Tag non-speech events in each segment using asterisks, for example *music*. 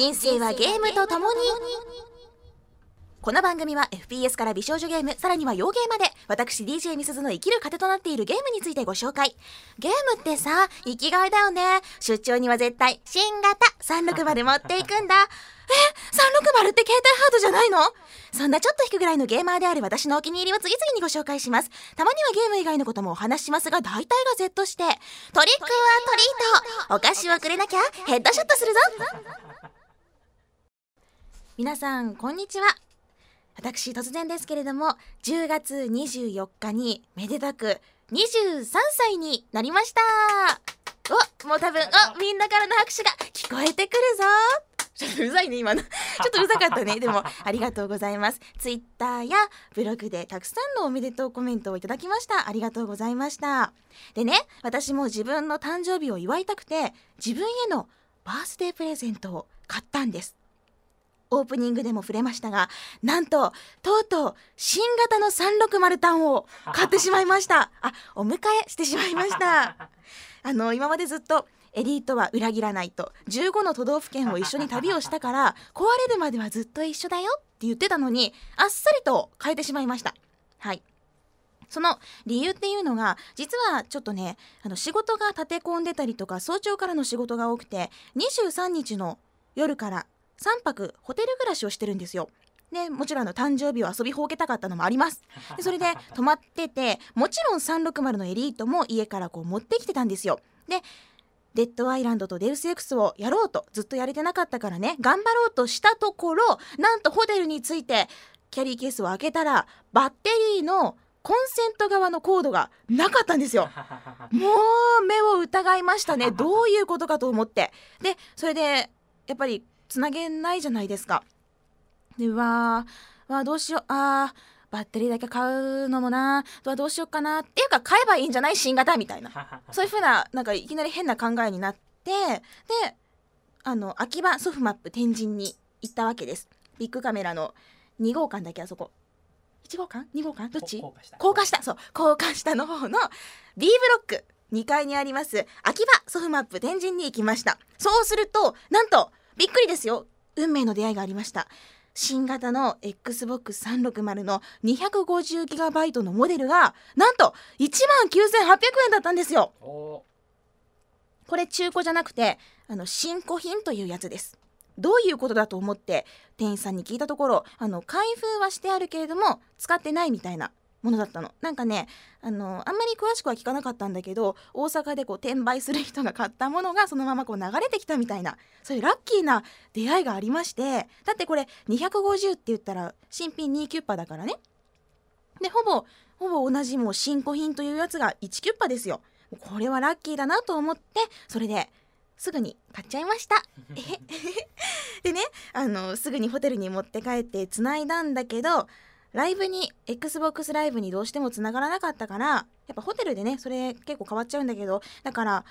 人生はゲームと共に。この番組は FPS から美少女ゲームさらには洋ゲーまで私 DJ みすずの生きる糧となっているゲームについてご紹介。ゲームってさ生きがいだよね。出張には絶対新型360持っていくんだ。え360って携帯ハードじゃないの？そんなちょっと引くぐらいのゲーマーである私のお気に入りを次々にご紹介します。たまにはゲーム以外のこともお話ししますが大体が Z して。トリックはトリート。お菓子をくれなきゃヘッドショットするぞ。皆さんこんにちは。私突然ですけれども10月24日にめでたく23歳になりました。おもう多分おみんなからの拍手が聞こえてくるぞ。ちょっとうざいね今の。*laughs* ちょっとうざかったね。でもありがとうございます。ツイッターやブログでたくさんのおめでとうコメントをいただきました。ありがとうございました。でね私も自分の誕生日を祝いたくて自分へのバースデープレゼントを買ったんですオープニングでも触れましたがなんととうとう新型の360タンを *laughs* 買ってしまいました。あお迎えしてしまいました。*laughs* あの今までずっとエリートは裏切らないと15の都道府県を一緒に旅をしたから壊れるまではずっと一緒だよって言ってたのにあっさりと変えてしまいました。はい。その理由っていうのが実はちょっとねあの仕事が立て込んでたりとか早朝からの仕事が多くて23日の夜から3泊ホテル暮らしをしてるんですよ。でもちろんの誕生日を遊びほうけたかったのもあります。*laughs* でそれで泊まっててもちろん360のエリートも家からこう持ってきてたんですよ。でデッドアイランドとデウス X をやろうとずっとやれてなかったからね頑張ろうとしたところなんとホテルに着いてキャリーケースを開けたらバッテリーのコンセント側のコードがなかったんですよ。*laughs* もう目を疑いましたね。どういうことかと思って。でそれでやっぱりつなげないじゃないですか。でわーわーどうしよう。あーバッテリーだけ買うのもなわどうしようかなっていうか買えばいいんじゃない新型みたいな。そういう風ななんかいきなり変な考えになってであの秋葉ソフマップ天神に行ったわけです。ビッグカメラの2号館だけあそこ。1号館？2号館？どっち？高架下。そう。高架下の方の B ブロック。2階にあります秋葉ソフマップ天神に行きました。そうするとなんとびっくりですよ。運命の出会いがありました。新型の XBOX360 の 250GB のモデルがなんと1万9800円だったんですよ。これ中古じゃなくてあの新古品というやつです。どういうことだと思って店員さんに聞いたところあの開封はしてあるけれども使ってないみたいな。ものだったの。なんかねあのあんまり詳しくは聞かなかったんだけど大阪でこう転売する人が買ったものがそのままこう流れてきたみたいなそういうラッキーな出会いがありましてだってこれ250って言ったら新品2キュッパだからね。でほぼほぼ同じもう新古品というやつが1キュッパですよ。これはラッキーだなと思ってそれですぐに買っちゃいました。*laughs* でねあのすぐにホテルに持って帰ってつないだんだけどライブに XBOX ライブにどうしてもつながらなかったからやっぱホテルでねそれ結構変わっちゃうんだけどだから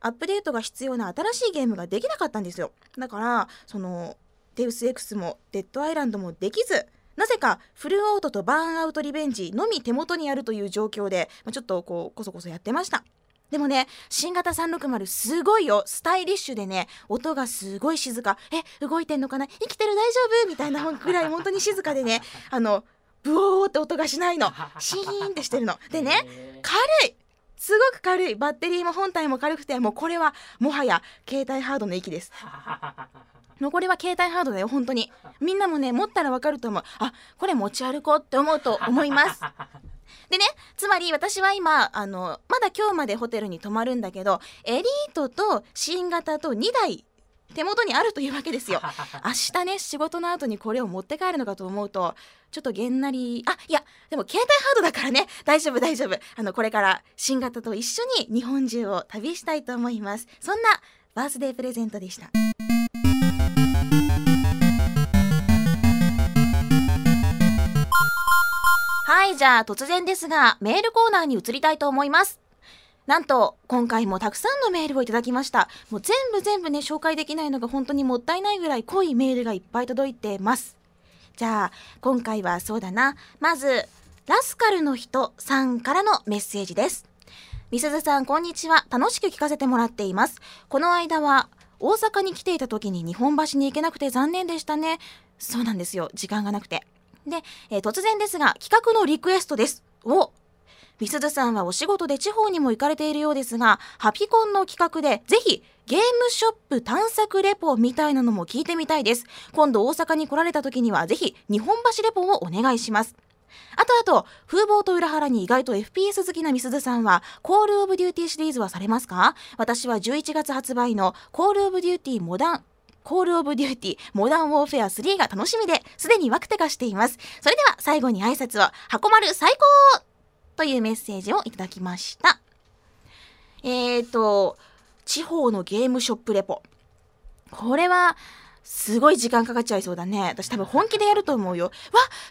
アップデートが必要な新しいゲームができなかったんですよ。だからそのデウス X もデッドアイランドもできずなぜかフルオートとバーンアウトリベンジのみ手元にあるという状況で、まあ、ちょっとこうこそこそやってました。でもね新型360すごいよ。スタイリッシュでね音がすごい静か。え動いてんのかな？生きてる？大丈夫？みたいなぐらい本当に静かでねあのブオーって音がしないの。シーンってしてるの。でね軽い。すごく軽い。バッテリーも本体も軽くてもうこれはもはや携帯ハードの域です。これは携帯ハードだよ本当に。みんなもね持ったらわかると思う。あこれ持ち歩こうって思うと思います。*laughs* でねつまり私は今あのまだ今日までホテルに泊まるんだけどエリートと新型と2台手元にあるというわけですよ。*laughs* 明日ね仕事の後にこれを持って帰るのかと思うとちょっとげんなりあいやでも携帯ハードだからね。大丈夫大丈夫。あのこれから新型と一緒に日本中を旅したいと思います。そんなバースデープレゼントでした。はいじゃあ突然ですがメールコーナーに移りたいと思いますなんと今回もたくさんのメールをいただきました。もう全部全部ね紹介できないのが本当にもったいないぐらい濃いメールがいっぱい届いてます。じゃあ今回はそうだな。まずラスカルの人さんからのメッセージです。みすずさんこんにちは。楽しく聞かせてもらっています。この間は大阪に来ていた時に日本橋に行けなくて残念でしたね。そうなんですよ。時間がなくて。で、えー、突然ですが企画のリクエストです。おみすずさんはお仕事で地方にも行かれているようですがハピコンの企画でぜひゲームショップ探索レポみたいなのも聞いてみたいです。今度大阪に来られた時にはぜひ日本橋レポをお願いします。あとあと、風貌と裏腹に意外と FPS 好きなみすずさんは、コールオブデューティーシリーズはされますか？私は11月発売のコールオブデューティーモダン、コールオブデューティーモダンウォーフェア3が楽しみで、すでにワクテカしています。それでは最後に挨拶を、箱丸最高！というメッセージをいただきました。えーと、地方のゲームショップレポ。これは、すごい時間かかっちゃいそうだね。私多分本気でやると思うよ。わ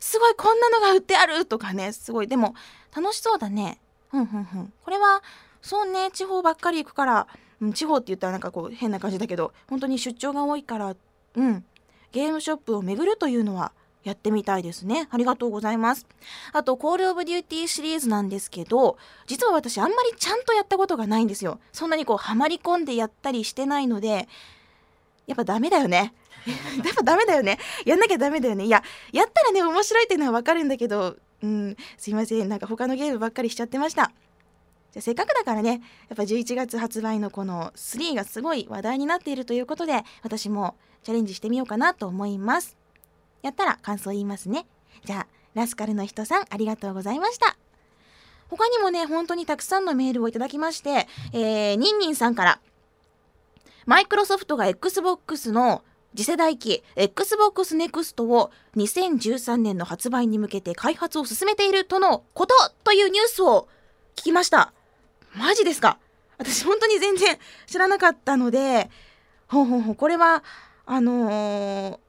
すごいこんなのが売ってあるとかね。すごい。でも、楽しそうだね。ふんふんふん。これは、そうね、地方ばっかり行くから、うん、地方って言ったらなんかこう変な感じだけど、本当に出張が多いから、うん、ゲームショップを巡るというのはやってみたいですね。ありがとうございます。あと、コールオブデューティーシリーズなんですけど、実は私あんまりちゃんとやったことがないんですよ。そんなにこう、はまり込んでやったりしてないので、やっぱダメだよね。*laughs* やっぱダメだよね。やんなきゃダメだよね。いや、やったらね、面白いっていうのはわかるんだけど、うん、すいません。なんか他のゲームばっかりしちゃってました。じゃせっかくだからね、やっぱ11月発売のこの3がすごい話題になっているということで、私もチャレンジしてみようかなと思います。やったら感想言いますね。じゃあ、ラスカルの人さん、ありがとうございました。他にもね、本当にたくさんのメールをいただきまして、えー、ニンニンさんから、マイクロソフトが Xbox の次世代機 Xbox Next を2013年の発売に向けて開発を進めているとのことというニュースを聞きました。マジですか？私本当に全然知らなかったので、ほんほんほん、これは、あのー、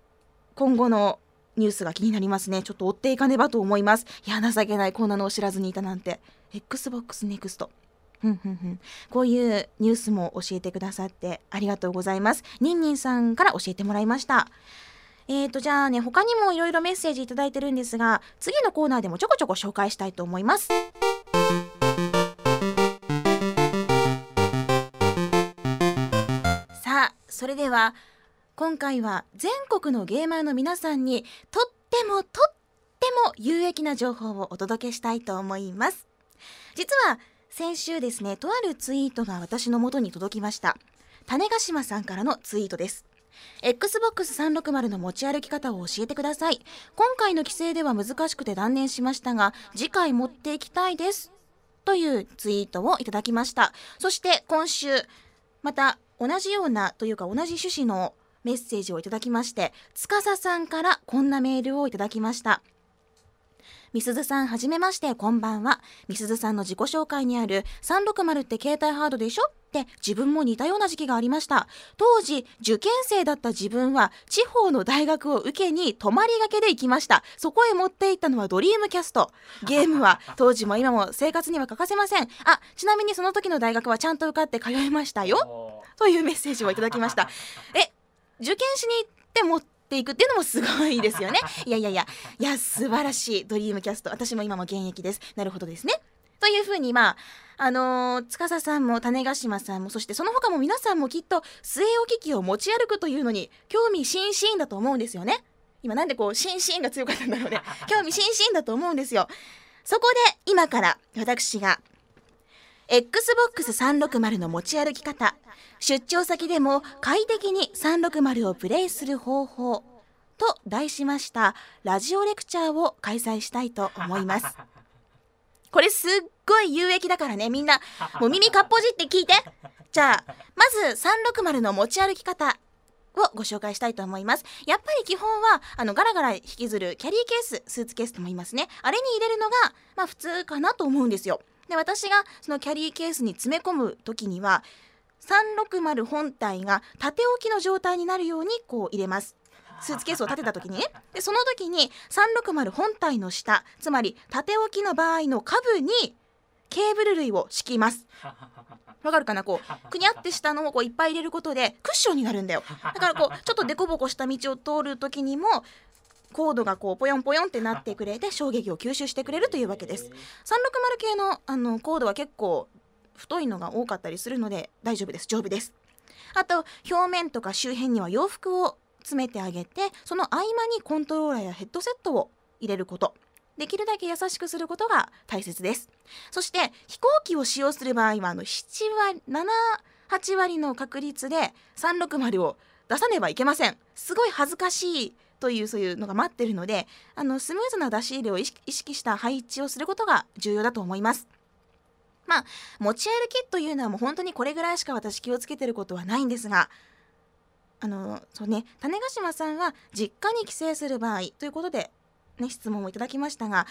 今後のニュースが気になりますね。ちょっと追っていかねばと思います。いや、情けない。こんなのを知らずにいたなんて。Xbox Next。ふんふんふんこういうニュースも教えてくださってありがとうございます。ニンニンさんから教えてもらいました。えーと、じゃあね、他にもいろいろメッセージいただいてるんですが、次のコーナーでもちょこちょこ紹介したいと思います。さあ、それでは、今回は全国のゲーマーの皆さんにとってもとっても有益な情報をお届けしたいと思います。実は先週ですね、とあるツイートが私の元に届きました。種ヶ島さんからのツイートです。Xbox 360の持ち歩き方を教えてください。今回の規制では難しくて断念しましたが、次回持っていきたいです。というツイートをいただきました。そして今週、また同じようなというか同じ趣旨のメッセージをいただきまして、司さんからこんなメールをいただきました。みすずさんはじめましてこんばんは。みすずさんの自己紹介にある360って携帯ハードでしょ？って自分も似たような時期がありました。当時受験生だった自分は地方の大学を受けに泊まりがけで行きました。そこへ持っていったのはドリームキャスト。ゲームは当時も今も生活には欠かせません。あちなみにその時の大学はちゃんと受かって通いましたよ。というメッセージをいただきました。*laughs* え受験しに行って持ってていくっていうのもすごいですよね。*laughs* いやいやいや。いや素晴らしいドリームキャスト。私も今も現役です。なるほどですね。というふうにまああのー、司さんも種子島さんもそしてその他も皆さんもきっと据え置き機を持ち歩くというのに興味津々だと思うんですよね。今なんでこう心身が強かったんだろうね。*laughs* 興味津々だと思うんですよ。そこで今から私が Xbox360 の持ち歩き方。出張先でも快適に360をプレイする方法。と題しました。ラジオレクチャーを開催したいと思います。*laughs* これすっごい有益だからね。みんな *laughs* もう耳かっぽじって聞いて。じゃあまず360の持ち歩き方をご紹介したいと思います。やっぱり基本はあのガラガラ引きずるキャリーケーススーツケースとも言いますね。あれに入れるのがまあ普通かなと思うんですよで私がそのキャリーケースに詰め込む時には360本体が縦置きの状態になるようにこう入れます。スーツケースを立てた時に。ねでその時に360本体の下つまり縦置きの場合の下部にケーブル類を敷きます。わかるかなこう。くにゃってしたのをこういっぱい入れることでクッションになるんだよ。だからこうちょっと凸凹した道を通る時にもコードがこうポヨンポヨンってなってくれて衝撃を吸収してくれるというわけです。360系のあのコードは結構太いのが多かったりするので大丈夫です。丈夫です。あと表面とか周辺には洋服を詰めてあげてその合間にコントローラーやヘッドセットを入れること。できるだけ優しくすることが大切です。そして飛行機を使用する場合はあの7割78割の確率で360を出さねばいけません。すごい恥ずかしいというそういうのが待ってるのであのスムーズな出し入れを意識した配置をすることが重要だと思います。まあ持ち歩きというのはもう本当にこれぐらいしか私気をつけてることはないんですがあのそうね種子島さんは実家に帰省する場合ということで、ね、質問をいただきましたが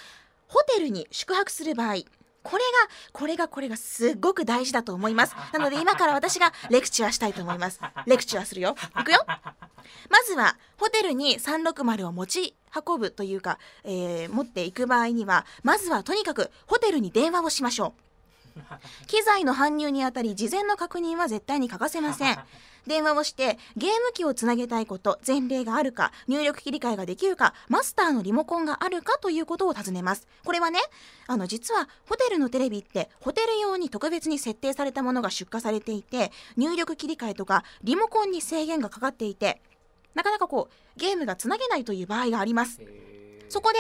ホテルに宿泊する場合これがこれがこれがすっごく大事だと思います。*laughs* なので今から私がレクチャーしたいと思います。*laughs* レクチャーするよ。いくよ。まずはホテルに360を持ち運ぶというか、えー、持っていく場合にはまずはとにかくホテルに電話をしましょう。機材の搬入にあたり事前の確認は絶対に欠かせません電話をしてゲーム機をつなげたいこと前例があるか入力切り替えができるかマスターのリモコンがあるかということを尋ねます。これはねあの実はホテルのテレビってホテル用に特別に設定されたものが出荷されていて入力切り替えとかリモコンに制限がかかっていてなかなかこうゲームがつなげないという場合があります。そこで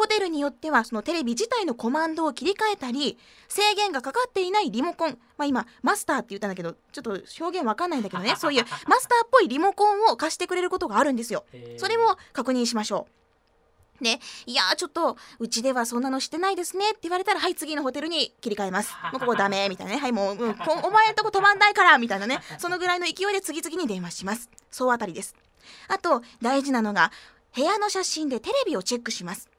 ホテルによってはそのテレビ自体のコマンドを切り替えたり制限がかかっていないリモコン、まあ、今マスターって言ったんだけどちょっと表現わかんないんだけどね *laughs* そういうマスターっぽいリモコンを貸してくれることがあるんですよ。それを確認しましょう。で、いやちょっと、うちではそんなのしてないですねって言われたら、はい、次のホテルに切り替えます。*laughs* もうここダメみたいなね。はい、もう、うん、お前んとこ止まんないからみたいなね。*laughs* そのぐらいの勢いで次々に電話します。総当たりです。あと、大事なのが、部屋の写真でテレビをチェックします。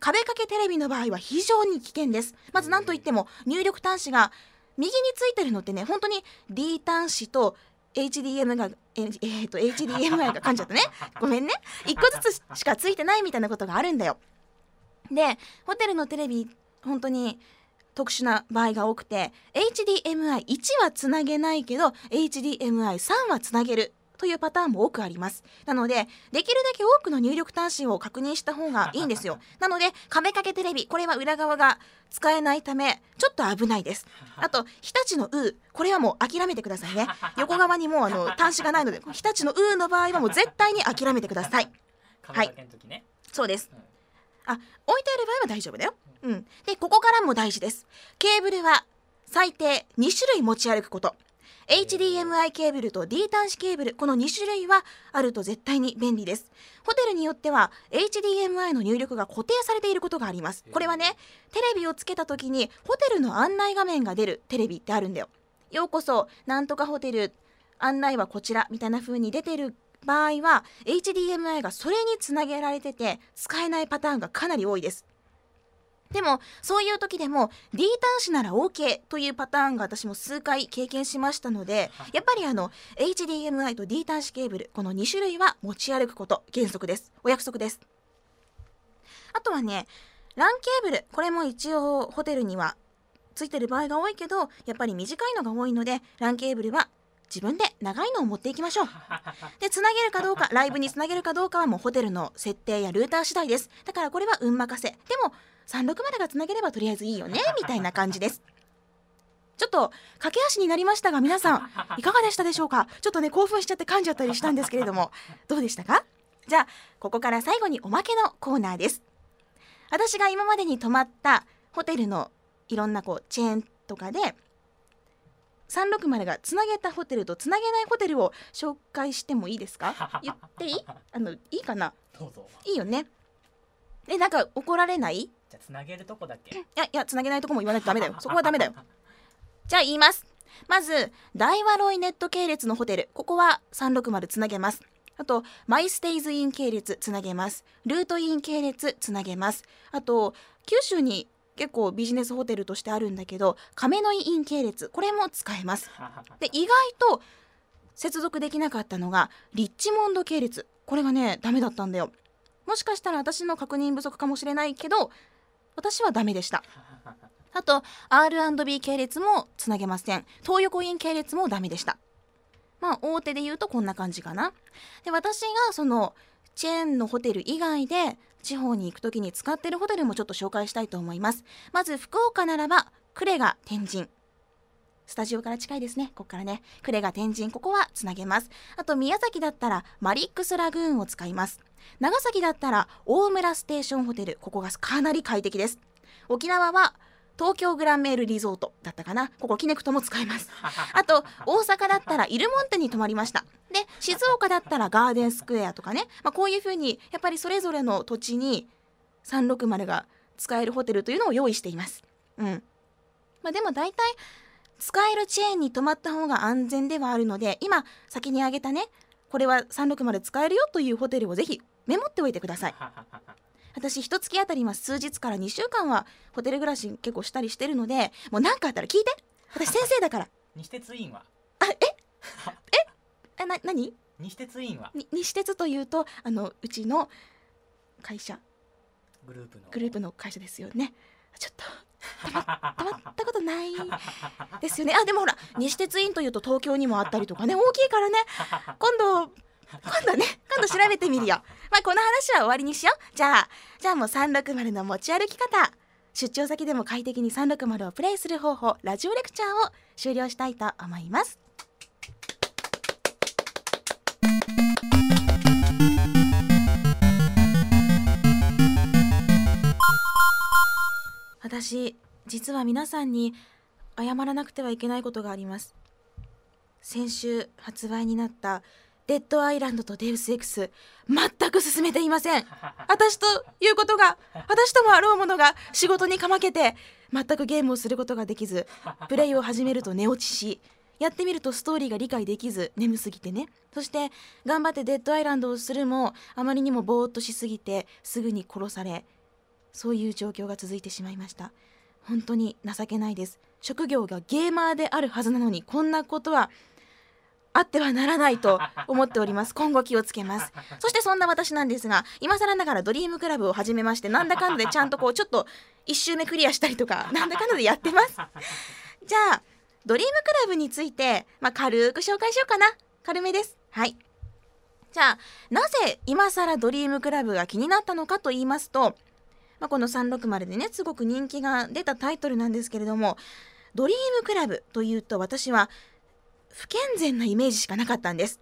壁掛けテレビの場合は非常に危険です。まず何といっても入力端子が右についてるのってね本当に D 端子と HDM がええー、と HDMI が噛んじゃったね。*laughs* ごめんね。1個ずつしかついてないみたいなことがあるんだよ。でホテルのテレビ本当に特殊な場合が多くて HDMI1 はつなげないけど HDMI3 はつなげる。というパターンも多くあります。なのでできるだけ多くの入力端子を確認した方がいいんですよ。なので壁掛けテレビこれは裏側が使えないためちょっと危ないです。あと日立のうこれはもう諦めてくださいね。横側にもうあの端子がないので日立のうの場合はもう絶対に諦めてください。はい。そうです、あ置いてある場合は大丈夫だよ。うん。でここからも大事です。ケーブルは最低2種類持ち歩くこと HDMI ケーブルと D 端子ケーブルこの2種類はあると絶対に便利です。ホテルによっては HDMI の入力が固定されていることがあります。これはねテレビをつけた時にホテルの案内画面が出るテレビってあるんだよ。ようこそなんとかホテル案内はこちらみたいな風に出てる場合は HDMI がそれにつなげられてて使えないパターンがかなり多いですでもそういう時でも D 端子なら OK というパターンが私も数回経験しましたのでやっぱりあの HDMI と D 端子ケーブルこの2種類は持ち歩くこと原則です。お約束です。あとはね LAN ケーブルこれも一応ホテルにはついてる場合が多いけどやっぱり短いのが多いので LAN ケーブルは自分で長いのを持っていきましょう。*laughs* でつなげるかどうかライブにつなげるかどうかはもうホテルの設定やルーター次第です。だからこれは運任せ。でも360がつなげればとりあえずいいよね *laughs* みたいな感じです。ちょっと駆け足になりましたが皆さん *laughs* いかがでしたでしょうか？ちょっとね興奮しちゃって噛んじゃったりしたんですけれども *laughs* どうでしたか？じゃあここから最後におまけのコーナーです。私が今までに泊まったホテルのいろんなこうチェーンとかで360がつなげたホテルとつなげないホテルを紹介してもいいですか？言っていい？あのいいかな？どうぞ。いいよね。えなんか怒られない？じゃあつなげるとこだけ。いやいやつなげないとこも言わないとダメだよ。*laughs* そこはダメだよ。じゃあ言います。まず大和ロイネット系列のホテル。ここは360つなげます。あとマイステイズイン系列つなげます。ルートイン系列つなげます。あと九州に結構ビジネスホテルとしてあるんだけど亀の井イン系列。これも使えます。*laughs* で意外と接続できなかったのがリッチモンド系列。これがねダメだったんだよ。もしかしたら私の確認不足かもしれないけど私はダメでした。*laughs* あと R&B 系列もつなげません。東横イン系列もダメでした。まあ大手で言うとこんな感じかな。で私がそのチェーンのホテル以外で地方に行く時に使ってるホテルもちょっと紹介したいと思います。まず福岡ならばクレガ天神スタジオから近いですね。ここからね。呉が天神。ここはつなげます。あと宮崎だったらマリックスラグーンを使います。長崎だったら大村ステーションホテル。ここがかなり快適です。沖縄は東京グランメールリゾートだったかな。ここキネクトも使います。あと大阪だったらイルモンテに泊まりました。で静岡だったらガーデンスクエアとかね、まあ、こういうふうにやっぱりそれぞれの土地に360が使えるホテルというのを用意しています。うん。まあ、でも大体使えるチェーンに泊まった方が安全ではあるので今先に挙げたね。これは360使えるよというホテルをぜひメモっておいてください。*laughs* 私一月あたり今数日から2週間はホテル暮らし結構したりしてるのでもう何かあったら聞いて。私先生だから。西鉄委員は？あ *laughs* え？え？えな何？西鉄委員は？に西鉄というとあのうちの会社。グループの。グループの会社ですよね。ちょっとたまったことないですよねあでもほら西鉄院というと東京にもあったりとかね大きいからね今度今度ね今度調べてみるよまあこの話は終わりにしようじゃあじゃあもう360の持ち歩き方出張先でも快適に360をプレイする方法ラジオレクチャーを終了したいと思います私実は皆さんに謝らなくてはいけないことがあります。先週発売になったデッドアイランドとデウス X 全く進めていません。私ということが私ともあろうものが仕事にかまけて全くゲームをすることができずプレイを始めると寝落ちしやってみるとストーリーが理解できず眠すぎてね。そして頑張ってデッドアイランドをするもあまりにもぼーっとしすぎてすぐに殺されそういう状況が続いてしまいました。本当に情けないです。職業がゲーマーであるはずなのにこんなことはあってはならないと *laughs* 思っております。今後気をつけます。そしてそんな私なんですが今更ながらドリームクラブを始めましてなんだかんだでちゃんとこうちょっと1周目クリアしたりとか *laughs* なんだかんだでやってます。じゃあドリームクラブについて、まあ、軽く紹介しようかな。軽めです。はい。じゃあなぜ今更ドリームクラブが気になったのかと言いますとまあ、この360でねすごく人気が出たタイトルなんですけれどもドリームクラブというと私は不健全なイメージしかなかったんです。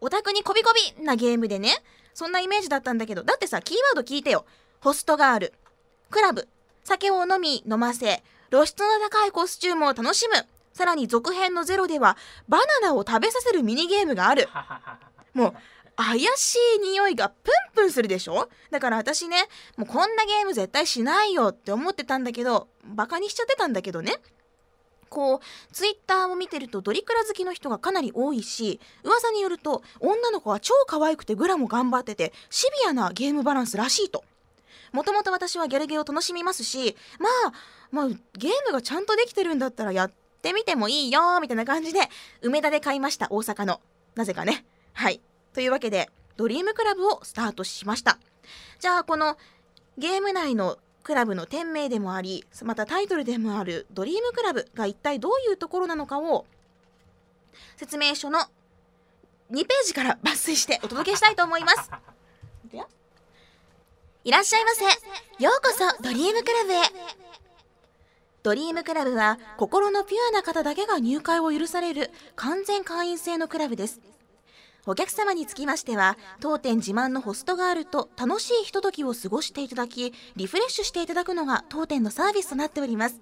オタクにこびこびなゲームでねそんなイメージだったんだけどだってさキーワード聞いてよ。ホストガール。クラブ。酒を飲み飲ませ露出の高いコスチュームを楽しむ。さらに続編のゼロではバナナを食べさせるミニゲームがある。もう怪しい匂いがプンプンするでしょ？だから私ねもうこんなゲーム絶対しないよって思ってたんだけどバカにしちゃってたんだけどね。こうツイッターを見てるとドリクラ好きの人がかなり多いし噂によると女の子は超可愛くてグラも頑張っててシビアなゲームバランスらしいと。もともと私はギャルゲーを楽しみますしまあまあゲームがちゃんとできてるんだったらやってみてもいいよみたいな感じで梅田で買いました大阪の。なぜかね。はい。というわけでドリームクラブをスタートしました。じゃあこのゲーム内のクラブの店名でもありまたタイトルでもあるドリームクラブが一体どういうところなのかを説明書の2ページから抜粋してお届けしたいと思います。いらっしゃいませ。ようこそドリームクラブへ。ドリームクラブは心のピュアな方だけが入会を許される完全会員制のクラブです。お客様につきましては当店自慢のホストガールと楽しいひとときを過ごしていただきリフレッシュしていただくのが当店のサービスとなっております。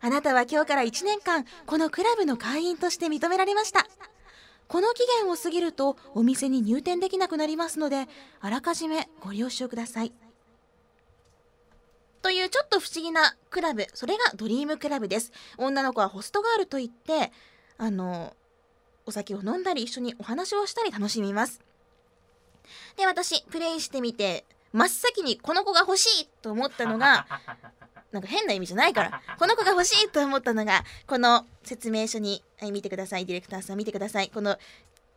あなたは今日から1年間このクラブの会員として認められました。この期限を過ぎるとお店に入店できなくなりますのであらかじめご了承ください。というちょっと不思議なクラブそれがドリームクラブです。女の子はホストガールといってあのお酒を飲んだり一緒にお話をしたり楽しみます。で私プレイしてみて真っ先にこの子が欲しいと思ったのが *laughs* なんか変な意味じゃないからこの子が欲しいと思ったのがこの説明書に、はい、見てくださいディレクターさん見てください。この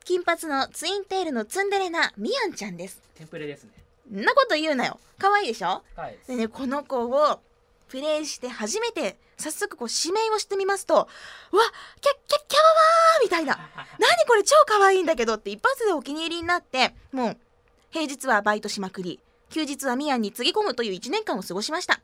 金髪のツインテールのツンデレなミアンちゃんです。テンプレですね。んなこと言うなよ。可愛いでしょ？はい。でねこの子をプレイして初めて早速こう指名をしてみますとうわキャッキャッキャワワーみたいな。*laughs* 何これ超可愛いんだけどって一発でお気に入りになってもう平日はバイトしまくり休日はミアンにつぎ込むという1年間を過ごしました。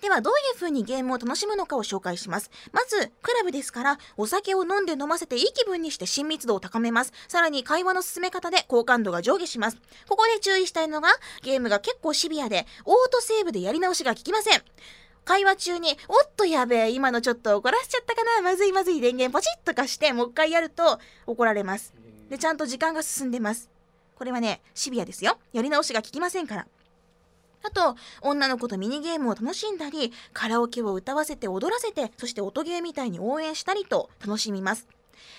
ではどういう風にゲームを楽しむのかを紹介します。まずクラブですからお酒を飲んで飲ませていい気分にして親密度を高めます。さらに会話の進め方で好感度が上下します。ここで注意したいのがゲームが結構シビアでオートセーブでやり直しが効きません会話中に、おっとやべえ、今のちょっと怒らせちゃったかな、まずいまずい電源ポチッとかして、もう一回やると怒られます。で、ちゃんと時間が進んでます。これはね、シビアですよ。やり直しが効きませんから。あと、女の子とミニゲームを楽しんだり、カラオケを歌わせて踊らせて、そして音ゲーみたいに応援したりと楽しみます。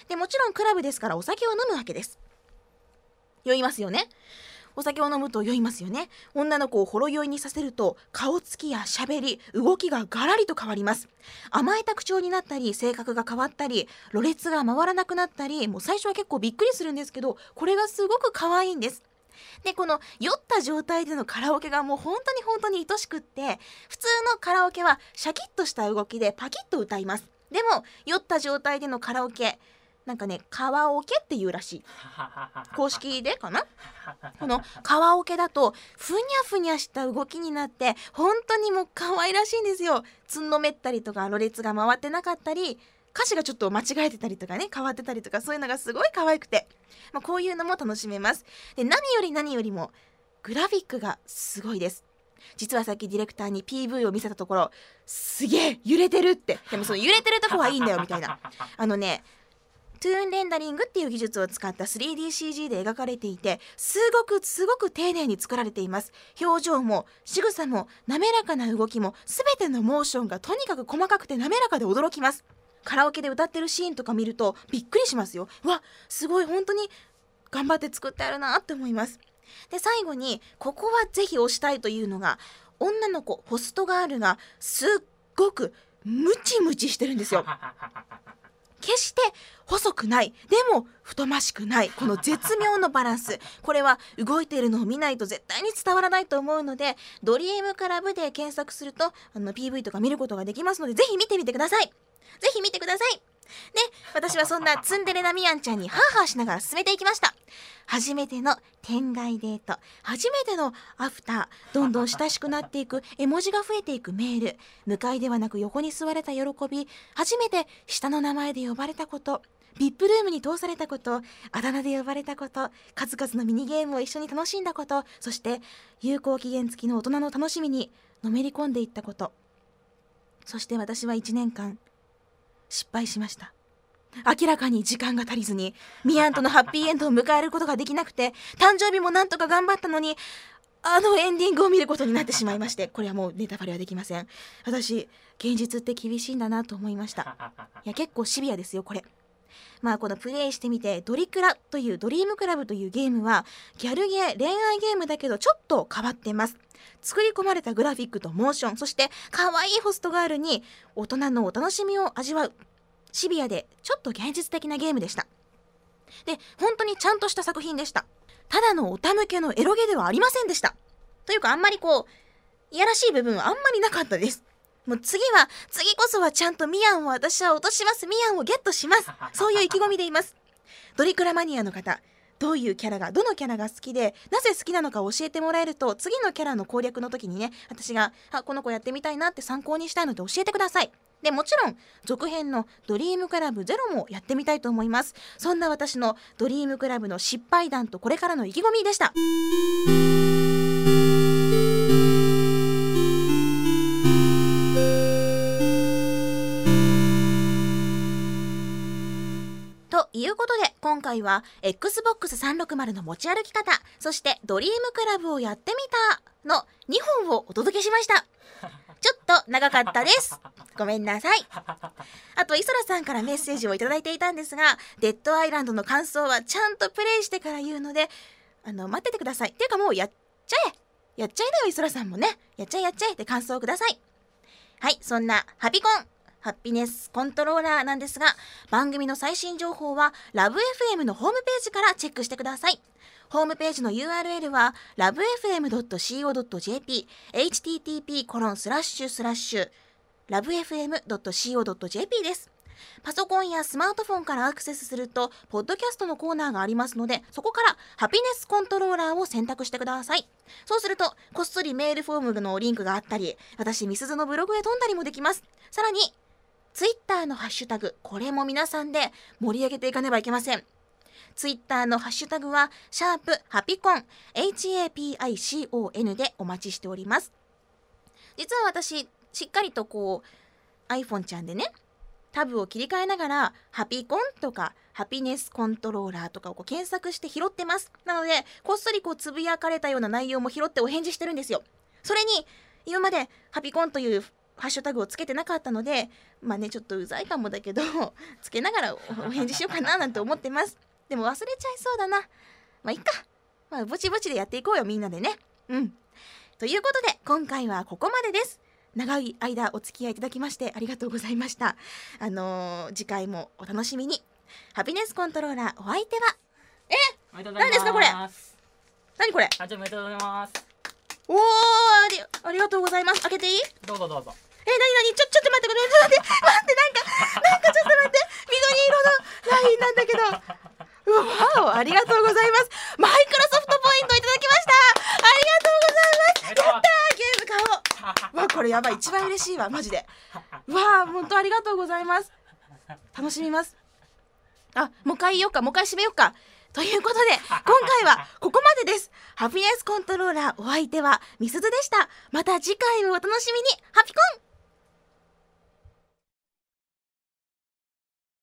で、もちろんクラブですからお酒を飲むわけです。酔いますよね。お酒を飲むと酔いますよね。女の子をほろ酔いにさせると顔つきやしゃべり動きがガラリと変わります。甘えた口調になったり性格が変わったりろれつが回らなくなったりもう最初は結構びっくりするんですけどこれがすごく可愛いんです。でこの酔った状態でのカラオケがもう本当に本当に愛しくって普通のカラオケはシャキッとした動きでパキッと歌います。でも酔った状態でのカラオケなんかね川桶っていうらしい。公式でかな？この川桶だとふにゃふにゃした動きになって本当にもう可愛らしいんですよ。つんのめったりとかろれつが回ってなかったり歌詞がちょっと間違えてたりとかね変わってたりとかそういうのがすごい可愛くて、まあ、こういうのも楽しめます。で何より何よりもグラフィックがすごいです。実はさっきディレクターに PV を見せたところすげえ揺れてるって。でもその揺れてるとこはいいんだよみたいな。あのねトゥーンレンダリングっていう技術を使った 3DCG で描かれていてすごくすごく丁寧に作られています。表情も仕草も滑らかな動きも全てのモーションがとにかく細かくて滑らかで驚きます。カラオケで歌ってるシーンとか見るとびっくりしますよ。わすごい本当に頑張って作ってあるなって思います。で最後にここはぜひ推したいというのが女の子ホストガールがすっごくムチムチしてるんですよ。*laughs* 決して細くない。でも太ましくない。この絶妙のバランス。これは動いているのを見ないと絶対に伝わらないと思うのでドリームクラブで検索するとあの PV とか見ることができますのでぜひ見てみてください。ぜひ見てください。で私はそんなツンデレなみやんちゃんにハーハーしながら進めていきました。初めての天外デート。初めてのアフターどんどん親しくなっていく絵文字が増えていくメール。向かいではなく横に座れた喜び。初めて下の名前で呼ばれたこと。ビップルームに通されたこと。あだ名で呼ばれたこと。数々のミニゲームを一緒に楽しんだこと。そして有効期限付きの大人の楽しみにのめり込んでいったこと。そして私は1年間失敗しました。明らかに時間が足りずにミアンとのハッピーエンドを迎えることができなくて誕生日もなんとか頑張ったのにあのエンディングを見ることになってしまいましてこれはもうネタバレはできません。私現実って厳しいんだなと思いました。いや結構シビアですよこれ。まあこのプレイしてみてドリクラというドリームクラブというゲームはギャルゲー恋愛ゲームだけどちょっと変わってます。作り込まれたグラフィックとモーションそして可愛いホストガールに大人のお楽しみを味わうシビアでちょっと現実的なゲームでした。で本当にちゃんとした作品でした。ただのおたむけのエロゲではありませんでした。というかあんまりこういやらしい部分はあんまりなかったです。もう次は次こそはちゃんとミアンを私は落とします。ミアンをゲットします。*laughs* そういう意気込みでいます。ドリクラマニアの方どういうキャラがどのキャラが好きでなぜ好きなのか教えてもらえると次のキャラの攻略の時にね私があこの子やってみたいなって参考にしたいので教えてください。でもちろん続編のドリームクラブゼロもやってみたいと思います。そんな私のドリームクラブの失敗談とこれからの意気込みでしたということで今回は XBOX360 の持ち歩き方そしてドリームクラブをやってみたの2本をお届けしました *laughs* ちょっと長かったです。ごめんなさい。あと、磯田さんからメッセージをいただいていたんですが、デッドアイランドの感想はちゃんとプレイしてから言うので、あの、待っててください。っていうかもうやっちゃえやっちゃいなよ、磯田さんもね。やっちゃえやっちゃえって感想をください。はい、そんなハピコンハッピネスコントローラーなんですが、番組の最新情報はラブ f m のホームページからチェックしてください。ホームページの URL は lovefm.co.jp http コロンスラッシュスラッシュ lovefm.co.jp です。パソコンやスマートフォンからアクセスするとポッドキャストのコーナーがありますのでそこからハピネスコントローラーを選択してくださいそうするとこっそりメールフォームのリンクがあったり私みすずのブログへ飛んだりもできますさらにツイッターのハッシュタグこれも皆さんで盛り上げていかねばいけませんツイッターのハッシュタグは、シャープハピコン、HAPICON でお待ちしております。実は私、しっかりとこう、iPhone ちゃんでね、タブを切り替えながら、ハピコンとか、ハピネスコントローラーとかをこう検索して拾ってます。なので、こっそりこうつぶやかれたような内容も拾ってお返事してるんですよ。それに、今までハピコンというハッシュタグをつけてなかったので、まあね、ちょっとうざいかもだけど、*laughs* つけながらお返事しようかななんて思ってます。でも忘れちゃいそうだな。まあ、いっか。まあ、ぼちぼちでやっていこうよ、みんなでね。うん。ということで、今回はここまでです。長い間お付き合いいただきましてありがとうございました。あのー次回もお楽しみに。ハピネスコントローラーお相手は、おめでとうございます何ですかこれ？何これ？誕生日おめでとうございますおーあり、ありがとうございます。開けていい？え、どうぞどうぞなになに？ちょ、ちょっと待ってくれ。ちょっと待って、待って、なんか、なんかちょっと待って。緑色のラインなんだけど。うわわお、ありがとうございます。マイクロソフトポイントいただきました。ありがとうございます。やったーゲーム買おう。わ、これやばい。一番嬉しいわ、マジで。うわあ、本当ありがとうございます。楽しみます。あ、もう一回言おうか、もう一回締めようか。ということで、今回はここまでです。ハピネスコントローラーお相手はみすずでした。また次回もお楽しみに。ハピコン